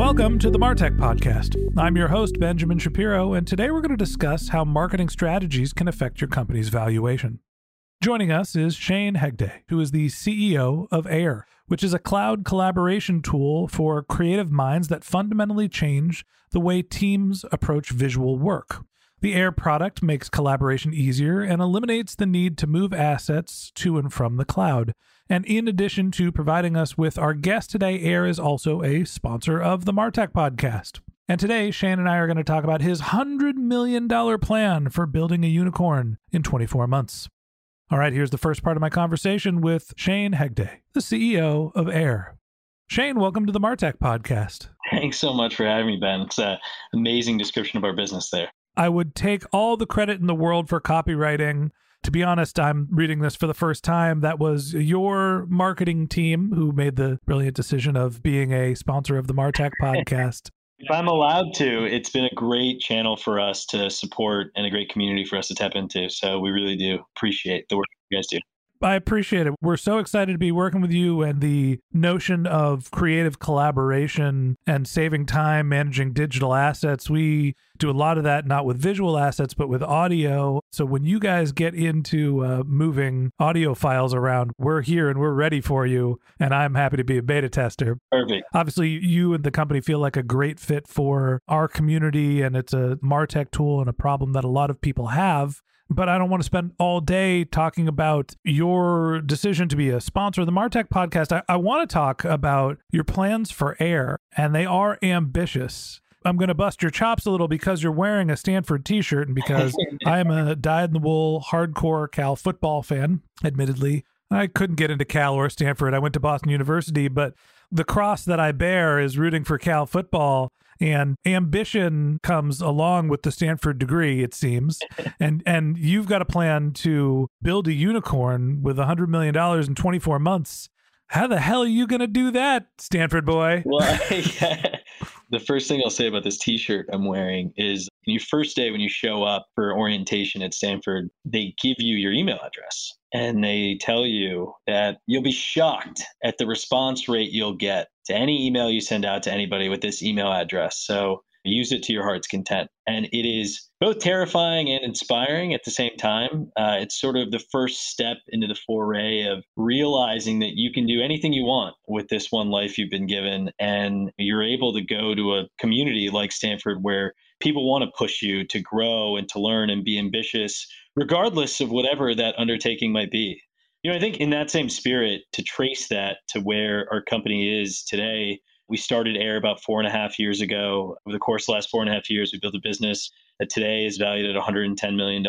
Welcome to the Martech Podcast. I'm your host, Benjamin Shapiro, and today we're going to discuss how marketing strategies can affect your company's valuation. Joining us is Shane Hegde, who is the CEO of Air, which is a cloud collaboration tool for creative minds that fundamentally change the way teams approach visual work. The Air product makes collaboration easier and eliminates the need to move assets to and from the cloud. And in addition to providing us with our guest today, Air is also a sponsor of the Martech podcast. And today, Shane and I are going to talk about his $100 million plan for building a unicorn in 24 months. All right, here's the first part of my conversation with Shane Hegde, the CEO of Air. Shane, welcome to the Martech podcast. Thanks so much for having me, Ben. It's an amazing description of our business there. I would take all the credit in the world for copywriting to be honest, I'm reading this for the first time. That was your marketing team who made the brilliant decision of being a sponsor of the Martech podcast. If I'm allowed to, it's been a great channel for us to support and a great community for us to tap into. So we really do appreciate the work you guys do. I appreciate it. We're so excited to be working with you and the notion of creative collaboration and saving time managing digital assets. We do a lot of that not with visual assets but with audio. So when you guys get into uh, moving audio files around, we're here and we're ready for you and I'm happy to be a beta tester. Perfect. Obviously you and the company feel like a great fit for our community and it's a Martech tool and a problem that a lot of people have but I don't want to spend all day talking about your decision to be a sponsor of the Martech podcast. I, I want to talk about your plans for air, and they are ambitious. I'm going to bust your chops a little because you're wearing a Stanford t shirt and because I am a dyed in the wool hardcore Cal football fan, admittedly. I couldn't get into Cal or Stanford. I went to Boston University, but the cross that I bear is rooting for Cal football and ambition comes along with the Stanford degree, it seems. and and you've got a plan to build a unicorn with a hundred million dollars in 24 months. How the hell are you going to do that, Stanford boy? Well, yeah. The first thing I'll say about this T-shirt I'm wearing is your first day when you show up for orientation at Stanford, they give you your email address and they tell you that you'll be shocked at the response rate you'll get to any email you send out to anybody with this email address. So use it to your heart's content. And it is both terrifying and inspiring at the same time. Uh, it's sort of the first step into the foray of realizing that you can do anything you want with this one life you've been given. And you're able to go to a community like Stanford where people want to push you to grow and to learn and be ambitious, regardless of whatever that undertaking might be. You know, I think in that same spirit, to trace that to where our company is today, we started Air about four and a half years ago. Over the course of the last four and a half years, we built a business that today is valued at $110 million.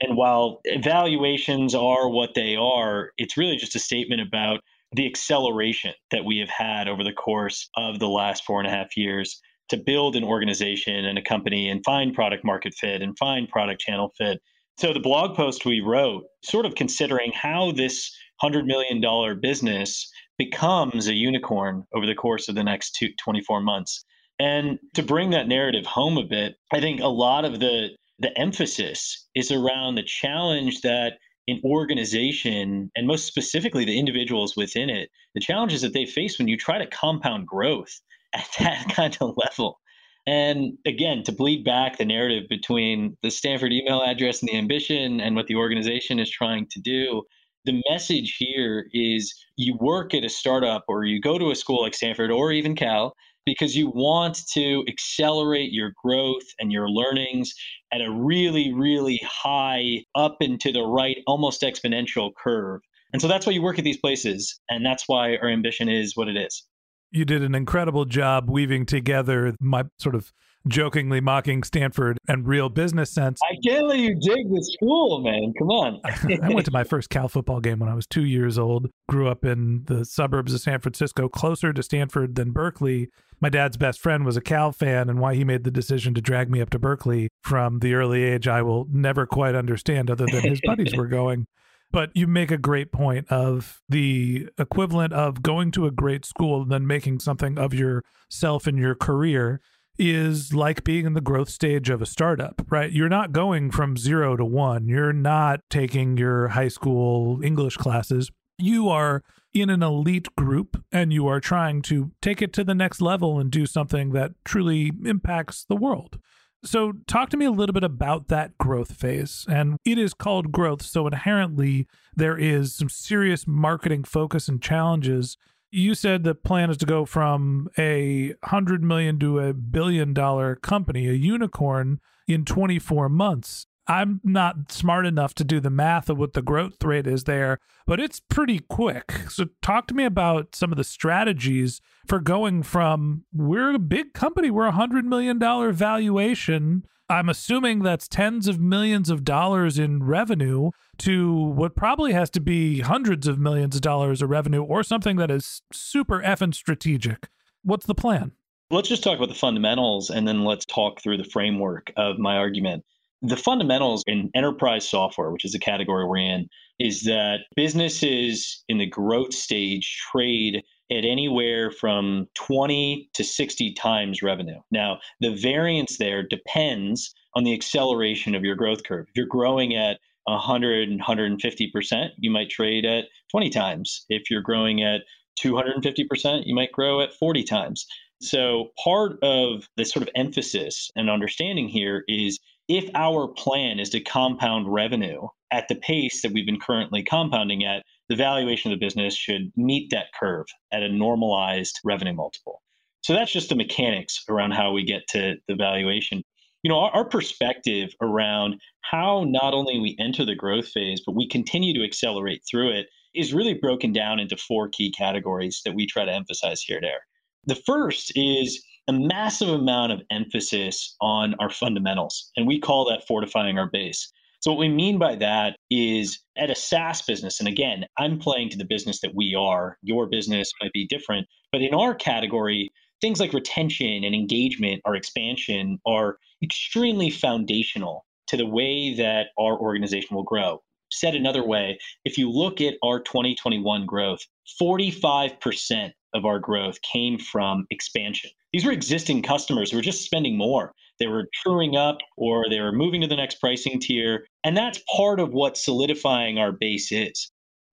And while valuations are what they are, it's really just a statement about the acceleration that we have had over the course of the last four and a half years to build an organization and a company and find product market fit and find product channel fit. So the blog post we wrote, sort of considering how this $100 million business becomes a unicorn over the course of the next two, 24 months. And to bring that narrative home a bit, I think a lot of the the emphasis is around the challenge that an organization, and most specifically the individuals within it, the challenges that they face when you try to compound growth at that kind of level. And again, to bleed back the narrative between the Stanford email address and the ambition and what the organization is trying to do, the message here is you work at a startup or you go to a school like Stanford or even Cal because you want to accelerate your growth and your learnings at a really, really high, up and to the right, almost exponential curve. And so that's why you work at these places. And that's why our ambition is what it is. You did an incredible job weaving together my sort of jokingly mocking Stanford and real business sense. I can't let you dig the school, man. Come on. I went to my first Cal football game when I was two years old. Grew up in the suburbs of San Francisco, closer to Stanford than Berkeley. My dad's best friend was a Cal fan, and why he made the decision to drag me up to Berkeley from the early age, I will never quite understand, other than his buddies were going. But you make a great point of the equivalent of going to a great school and then making something of yourself in your career is like being in the growth stage of a startup, right? You're not going from zero to one. You're not taking your high school English classes. You are in an elite group and you are trying to take it to the next level and do something that truly impacts the world. So, talk to me a little bit about that growth phase. And it is called growth. So, inherently, there is some serious marketing focus and challenges you said the plan is to go from a hundred million to a billion dollar company, a unicorn, in 24 months. I'm not smart enough to do the math of what the growth rate is there, but it's pretty quick. So, talk to me about some of the strategies for going from we're a big company, we're a hundred million dollar valuation I'm assuming that's tens of millions of dollars in revenue to what probably has to be hundreds of millions of dollars of revenue or something that is super effing strategic. What's the plan? Let's just talk about the fundamentals and then let's talk through the framework of my argument. The fundamentals in enterprise software, which is the category we're in, is that businesses in the growth stage trade at anywhere from 20 to 60 times revenue. Now, the variance there depends on the acceleration of your growth curve. If you're growing at 100 and 150%, you might trade at 20 times. If you're growing at 250%, you might grow at 40 times. So, part of the sort of emphasis and understanding here is if our plan is to compound revenue at the pace that we've been currently compounding at, the valuation of the business should meet that curve at a normalized revenue multiple. So that's just the mechanics around how we get to the valuation. You know, our, our, perspective around how not only we enter the growth phase, but we continue to accelerate through it is really broken down into four key categories that we try to emphasize here and there. The first is a massive amount of emphasis on our fundamentals, and we call that fortifying our base. So, what we mean by that is at a SaaS business, and again, I'm playing to the business that we are, your business might be different, but in our category, things like retention and engagement or expansion are extremely foundational to the way that our organization will grow. Said another way, if you look at our 2021 growth, 45% of our growth came from expansion. These were existing customers who were just spending more they were truing up or they were moving to the next pricing tier. And that's part of what solidifying our base is.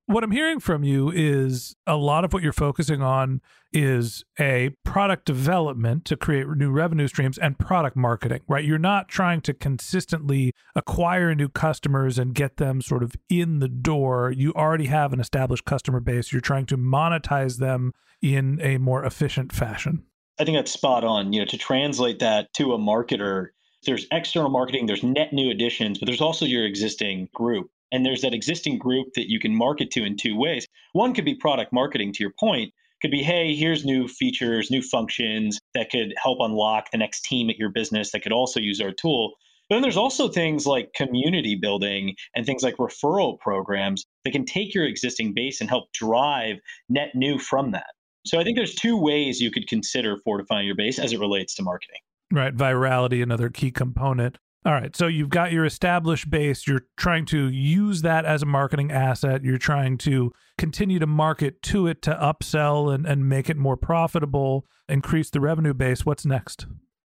What I'm hearing from you is a lot of what you're focusing on is a product development to create new revenue streams and product marketing, right? You're not trying to consistently acquire new customers and get them sort of in the door. You already have an established customer base. You're trying to monetize them in a more efficient fashion. I think that's spot on. You know, to translate that to a marketer, there's external marketing, there's net new additions, but there's also your existing group. And there's that existing group that you can market to in two ways. One could be product marketing, to your point, could be, hey, here's new features, new functions that could help unlock the next team at your business that could also use our tool. But then there's also things like community building and things like referral programs that can take your existing base and help drive net new from that. So I think there's two ways you could consider fortifying your base as it relates to marketing. Right. Virality, another key component. All right. So you've got your established base. You're trying to use that as a marketing asset. You're trying to continue to market to it to upsell and, and make it more profitable, increase the revenue base. What's next?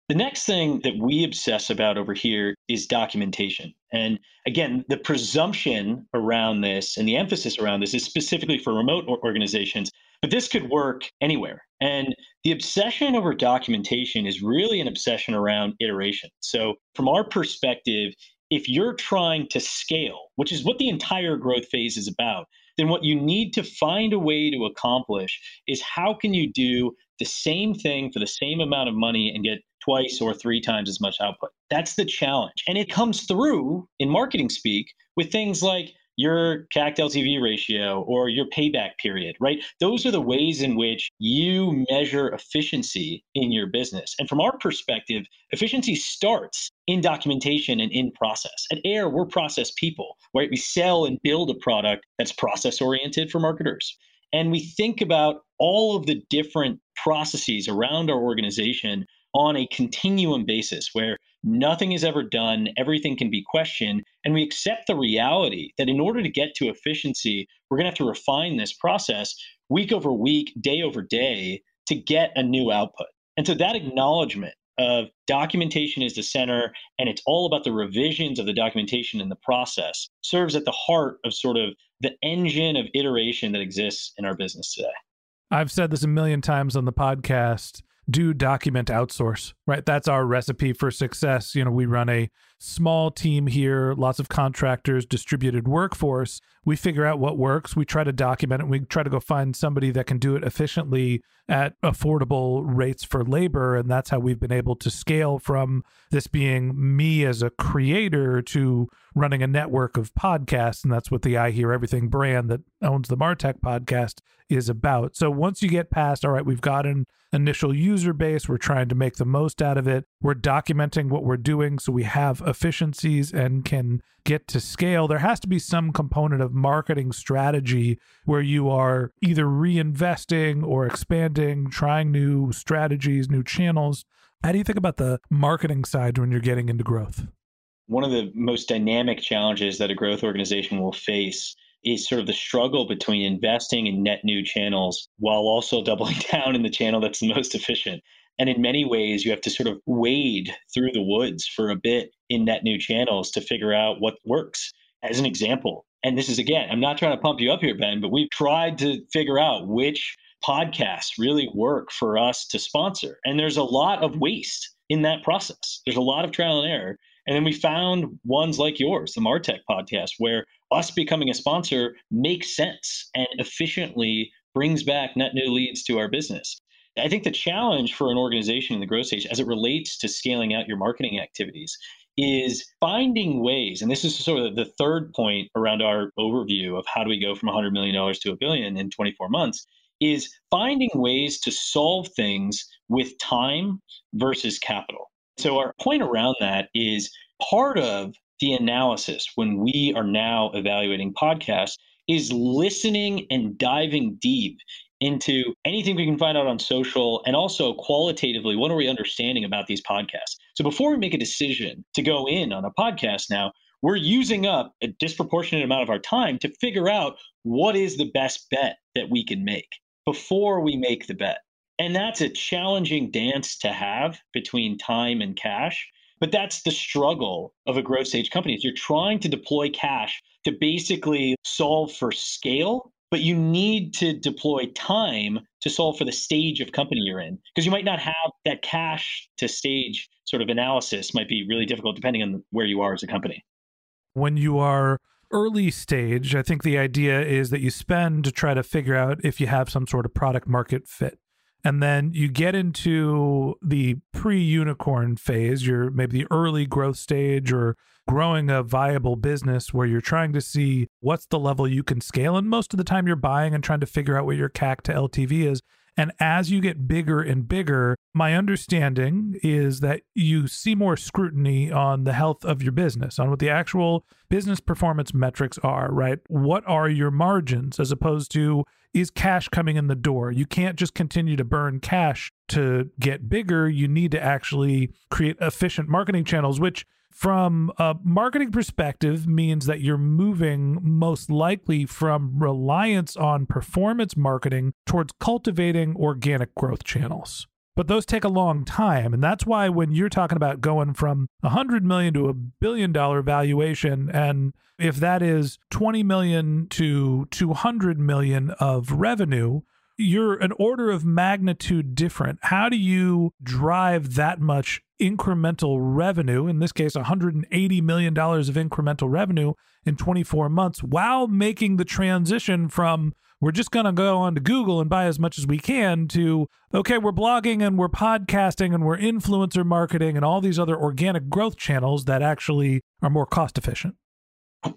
The next thing that we obsess about over here is documentation. And again, the presumption around this and the emphasis around this is specifically for remote organizations, but this could work anywhere. And the obsession over documentation is really an obsession around iteration. So, from our perspective, if you're trying to scale, which is what the entire growth phase is about, then what you need to find a way to accomplish is how can you do the same thing for the same amount of money and get twice or three times as much output. That's the challenge. And it comes through in marketing speak with things like your CAC LTV ratio or your payback period, right? Those are the ways in which you measure efficiency in your business. And from our perspective, efficiency starts in documentation and in process. At Air, we're process people, right? We sell and build a product that's process oriented for marketers. And we think about all of the different processes around our organization on a continuum basis where nothing is ever done, everything can be questioned, and we accept the reality that in order to get to efficiency, we're going to have to refine this process week over week, day over day to get a new output. And so that acknowledgement of documentation is the center and it's all about the revisions of the documentation and the process serves at the heart of sort of the engine of iteration that exists in our business today. I've said this a million times on the podcast do document outsource, right? That's our recipe for success. You know, we run a small team here, lots of contractors, distributed workforce. We figure out what works, we try to document it, we try to go find somebody that can do it efficiently at affordable rates for labor. And that's how we've been able to scale from this being me as a creator to running a network of podcasts. And that's what the I Hear Everything brand that owns the Martech podcast is about. So once you get past, all right, we've got an initial user base, we're trying to make the most out of it, we're documenting what we're doing so we have efficiencies and can get to scale. There has to be some component of marketing strategy where you are either reinvesting or expanding, trying new strategies, new channels. How do you think about the marketing side when you're getting into growth? One of the most dynamic challenges that a growth organization will face is sort of the struggle between investing in net new channels while also doubling down in the channel that's the most efficient. And in many ways, you have to sort of wade through the woods for a bit in net new channels to figure out what works. As an example, and this is again, I'm not trying to pump you up here, Ben, but we've tried to figure out which podcasts really work for us to sponsor. And there's a lot of waste in that process. There's a lot of trial and error. And then we found ones like yours, the Martech podcast, where us becoming a sponsor makes sense and efficiently brings back net new leads to our business. I think the challenge for an organization in the growth stage as it relates to scaling out your marketing activities is finding ways, and this is sort of the third point around our overview of how do we go from $100 million to a billion in 24 months, is finding ways to solve things with time versus capital. So, our point around that is part of the analysis when we are now evaluating podcasts is listening and diving deep into anything we can find out on social and also qualitatively what are we understanding about these podcasts so before we make a decision to go in on a podcast now we're using up a disproportionate amount of our time to figure out what is the best bet that we can make before we make the bet and that's a challenging dance to have between time and cash but that's the struggle of a growth stage company. Is you're trying to deploy cash to basically solve for scale, but you need to deploy time to solve for the stage of company you're in because you might not have that cash to stage sort of analysis might be really difficult depending on where you are as a company. When you are early stage, I think the idea is that you spend to try to figure out if you have some sort of product market fit and then you get into the pre-unicorn phase. You're maybe the early growth stage or growing a viable business where you're trying to see what's the level you can scale. And most of the time you're buying and trying to figure out what your CAC to LTV is and as you get bigger and bigger, my understanding is that you see more scrutiny on the health of your business, on what the actual business performance metrics are, right? What are your margins as opposed to is cash coming in the door? You can't just continue to burn cash to get bigger. You need to actually create efficient marketing channels, which from a marketing perspective means that you're moving most likely from reliance on performance marketing towards cultivating organic growth channels. but those take a long time. And that's why when you're talking about going from 100 million to a billion dollar valuation, and if that is 20 million to 200 million of revenue, you're an order of magnitude different. How do you drive that much incremental revenue, in this case, $180 million of incremental revenue in 24 months, while making the transition from we're just going to go on to Google and buy as much as we can to, okay, we're blogging and we're podcasting and we're influencer marketing and all these other organic growth channels that actually are more cost efficient?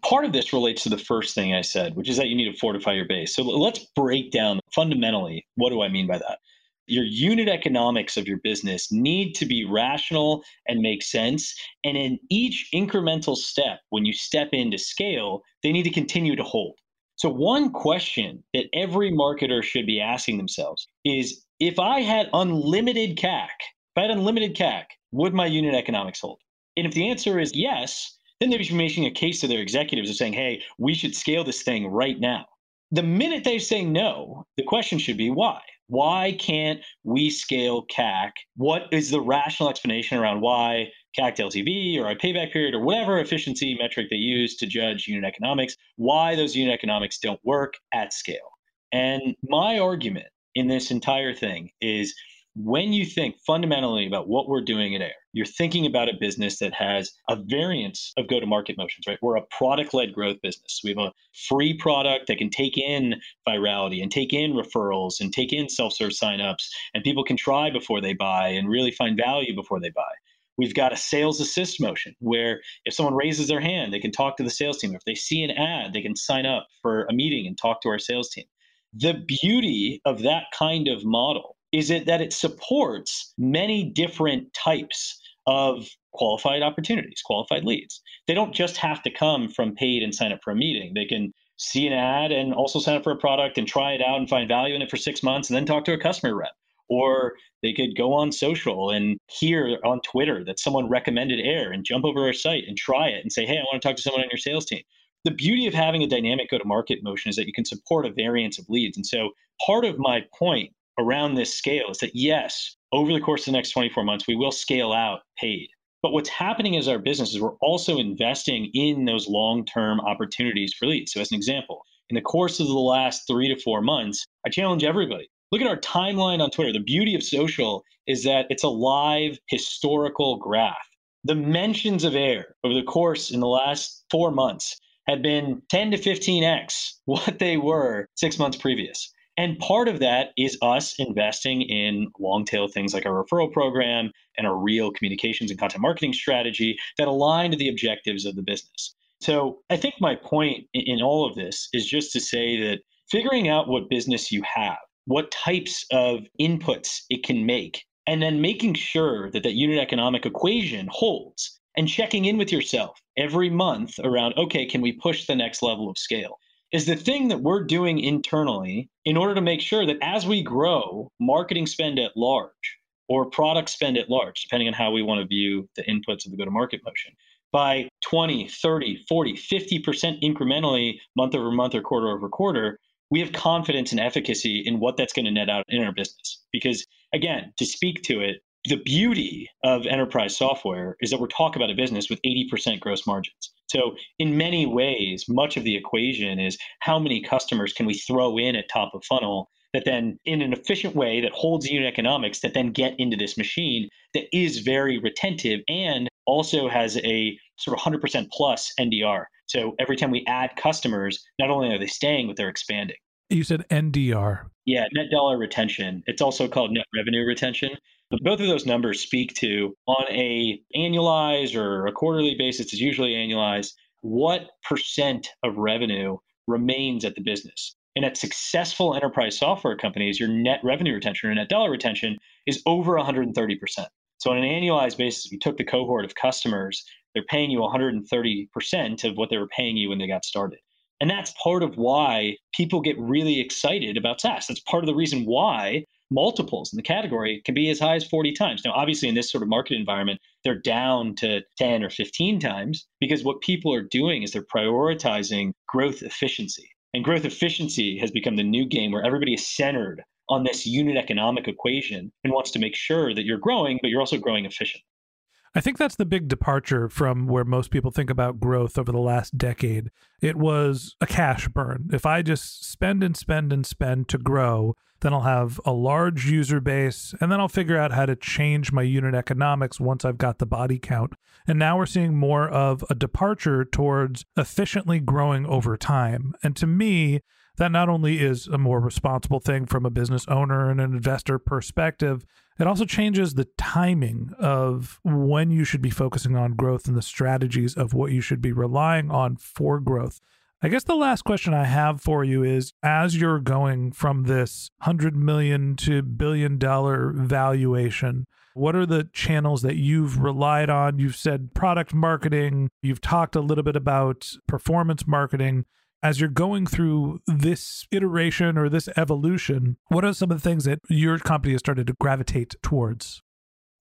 Part of this relates to the first thing I said, which is that you need to fortify your base. So let's break down fundamentally what do I mean by that? Your unit economics of your business need to be rational and make sense. And in each incremental step, when you step into scale, they need to continue to hold. So, one question that every marketer should be asking themselves is if I had unlimited CAC, if I had unlimited CAC, would my unit economics hold? And if the answer is yes, then they should be making a case to their executives of saying, hey, we should scale this thing right now. The minute they say no, the question should be why? Why can't we scale CAC? What is the rational explanation around why CAC to LTV or a payback period or whatever efficiency metric they use to judge unit economics, why those unit economics don't work at scale? And my argument in this entire thing is when you think fundamentally about what we're doing at Air, you're thinking about a business that has a variance of go to market motions, right? We're a product led growth business. We have a free product that can take in virality and take in referrals and take in self serve signups, and people can try before they buy and really find value before they buy. We've got a sales assist motion where if someone raises their hand, they can talk to the sales team. If they see an ad, they can sign up for a meeting and talk to our sales team. The beauty of that kind of model is it that it supports many different types of qualified opportunities, qualified leads. They don't just have to come from paid and sign up for a meeting. They can see an ad and also sign up for a product and try it out and find value in it for six months and then talk to a customer rep. Or they could go on social and hear on Twitter that someone recommended Air and jump over our site and try it and say, hey, I want to talk to someone on your sales team. The beauty of having a dynamic go to market motion is that you can support a variance of leads. And so part of my point around this scale is that yes, over the course of the next 24 months, we will scale out paid. But what's happening is our business is we're also investing in those long term opportunities for leads. So, as an example, in the course of the last three to four months, I challenge everybody look at our timeline on Twitter. The beauty of social is that it's a live historical graph. The mentions of air over the course in the last four months had been 10 to 15x what they were six months previous. And part of that is us investing in long tail things like our referral program and our real communications and content marketing strategy that align to the objectives of the business. So I think my point in all of this is just to say that figuring out what business you have, what types of inputs it can make, and then making sure that that unit economic equation holds and checking in with yourself every month around, okay, can we push the next level of scale? Is the thing that we're doing internally in order to make sure that as we grow marketing spend at large or product spend at large, depending on how we want to view the inputs of the go to market motion, by 20, 30, 40, 50% incrementally month over month or quarter over quarter, we have confidence and efficacy in what that's going to net out in our business. Because again, to speak to it, the beauty of enterprise software is that we're talking about a business with 80% gross margins. So, in many ways, much of the equation is how many customers can we throw in at top of funnel that then, in an efficient way that holds unit economics, that then get into this machine that is very retentive and also has a sort of 100% plus NDR. So, every time we add customers, not only are they staying, but they're expanding. You said NDR. Yeah, net dollar retention. It's also called net revenue retention. But both of those numbers speak to on a annualized or a quarterly basis, it's usually annualized, what percent of revenue remains at the business. And at successful enterprise software companies, your net revenue retention or net dollar retention is over 130%. So on an annualized basis, if you took the cohort of customers, they're paying you 130% of what they were paying you when they got started. And that's part of why people get really excited about SaaS. That's part of the reason why multiples in the category can be as high as 40 times. Now, obviously, in this sort of market environment, they're down to 10 or 15 times because what people are doing is they're prioritizing growth efficiency. And growth efficiency has become the new game where everybody is centered on this unit economic equation and wants to make sure that you're growing, but you're also growing efficient. I think that's the big departure from where most people think about growth over the last decade. It was a cash burn. If I just spend and spend and spend to grow, then I'll have a large user base, and then I'll figure out how to change my unit economics once I've got the body count. And now we're seeing more of a departure towards efficiently growing over time. And to me, that not only is a more responsible thing from a business owner and an investor perspective, it also changes the timing of when you should be focusing on growth and the strategies of what you should be relying on for growth. I guess the last question I have for you is as you're going from this 100 million to billion dollar valuation, what are the channels that you've relied on? You've said product marketing, you've talked a little bit about performance marketing as you're going through this iteration or this evolution, what are some of the things that your company has started to gravitate towards?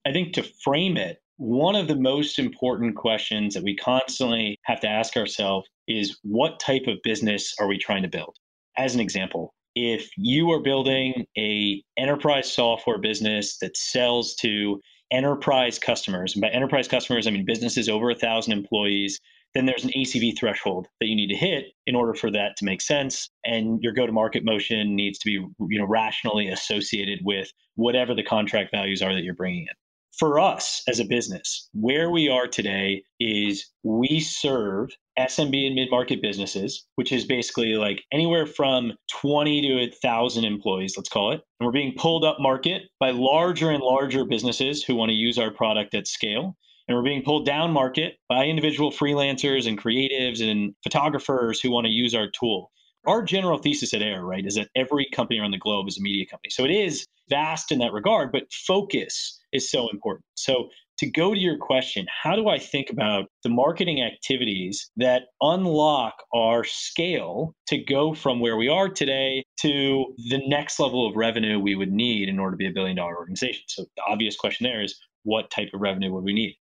I think to frame it, one of the most important questions that we constantly have to ask ourselves is what type of business are we trying to build? As an example, if you are building a enterprise software business that sells to enterprise customers, and by enterprise customers, I mean businesses over a thousand employees then there's an ACV threshold that you need to hit in order for that to make sense. And your go to market motion needs to be you know, rationally associated with whatever the contract values are that you're bringing in. For us as a business, where we are today is we serve SMB and mid market businesses, which is basically like anywhere from 20 to 1,000 employees, let's call it. And we're being pulled up market by larger and larger businesses who want to use our product at scale and we're being pulled down market by individual freelancers and creatives and photographers who want to use our tool. Our general thesis at Air, right, is that every company around the globe is a media company. So it is vast in that regard, but focus is so important. So to go to your question, how do I think about the marketing activities that unlock our scale to go from where we are today to the next level of revenue we would need in order to be a billion dollar organization? So the obvious question there is what type of revenue would we need?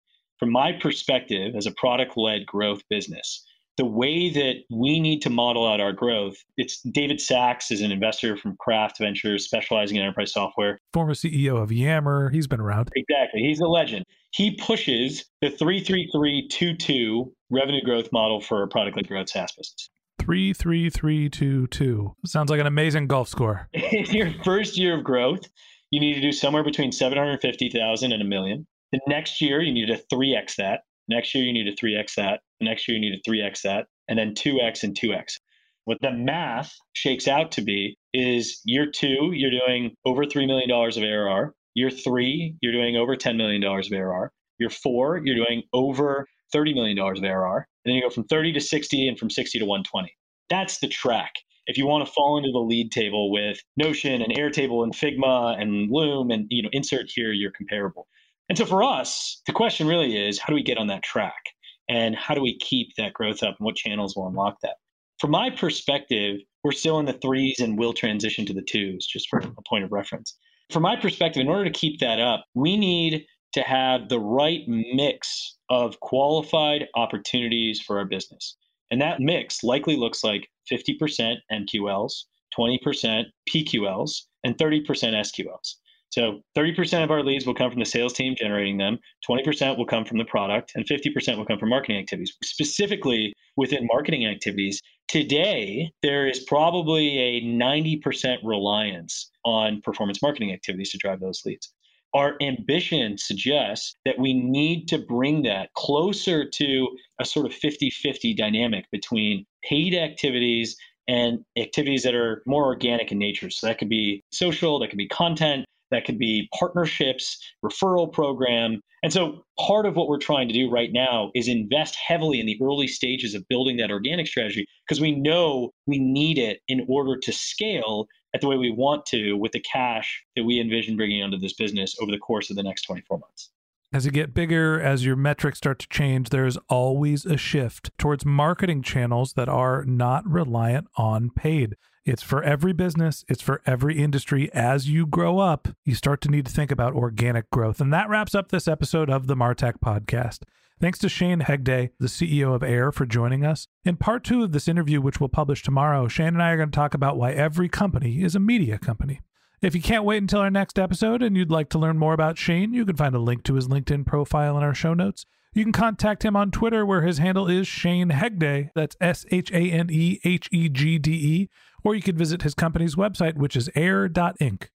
From my perspective as a product led growth business, the way that we need to model out our growth, it's David Sacks is an investor from Craft Ventures specializing in enterprise software. Former CEO of Yammer. He's been around. Exactly. He's a legend. He pushes the 33322 revenue growth model for a product led growth SaaS business. 33322. Sounds like an amazing golf score. in your first year of growth, you need to do somewhere between 750,000 and a million. The next year, you need to 3x that. Next year, you need to 3x that. Next year, you need to 3x that. And then 2x and 2x. What the math shakes out to be is year two, you're doing over $3 million of ARR. Year three, you're doing over $10 million of ARR. Year four, you're doing over $30 million of ARR. And then you go from 30 to 60 and from 60 to 120. That's the track. If you want to fall into the lead table with Notion and Airtable and Figma and Loom and you know insert here your comparable. And so for us, the question really is how do we get on that track? And how do we keep that growth up and what channels will unlock that? From my perspective, we're still in the threes and will transition to the twos, just for a point of reference. From my perspective, in order to keep that up, we need to have the right mix of qualified opportunities for our business. And that mix likely looks like 50% MQLs, 20% PQLs, and 30% SQLs. So 30% of our leads will come from the sales team generating them, 20% will come from the product, and 50% will come from marketing activities. Specifically within marketing activities, today there is probably a 90% reliance on performance marketing activities to drive those leads. Our ambition suggests that we need to bring that closer to a sort of 50 50 dynamic between paid activities and activities that are more organic in nature. So that could be social, that could be content, that could be partnerships, referral program. And so part of what we're trying to do right now is invest heavily in the early stages of building that organic strategy because we know we need it in order to scale at the way we want to with the cash that we envision bringing onto this business over the course of the next 24 months. As you get bigger, as your metrics start to change, there's always a shift towards marketing channels that are not reliant on paid. It's for every business, it's for every industry. As you grow up, you start to need to think about organic growth. And that wraps up this episode of the Martech podcast. Thanks to Shane Hegde, the CEO of Air, for joining us. In part two of this interview, which we'll publish tomorrow, Shane and I are going to talk about why every company is a media company. If you can't wait until our next episode and you'd like to learn more about Shane, you can find a link to his LinkedIn profile in our show notes. You can contact him on Twitter, where his handle is Shane Hegde. That's S H A N E H E G D E. Or you could visit his company's website, which is air.inc.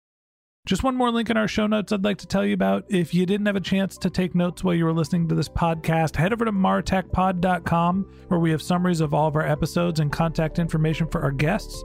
Just one more link in our show notes I'd like to tell you about. If you didn't have a chance to take notes while you were listening to this podcast, head over to martechpod.com, where we have summaries of all of our episodes and contact information for our guests.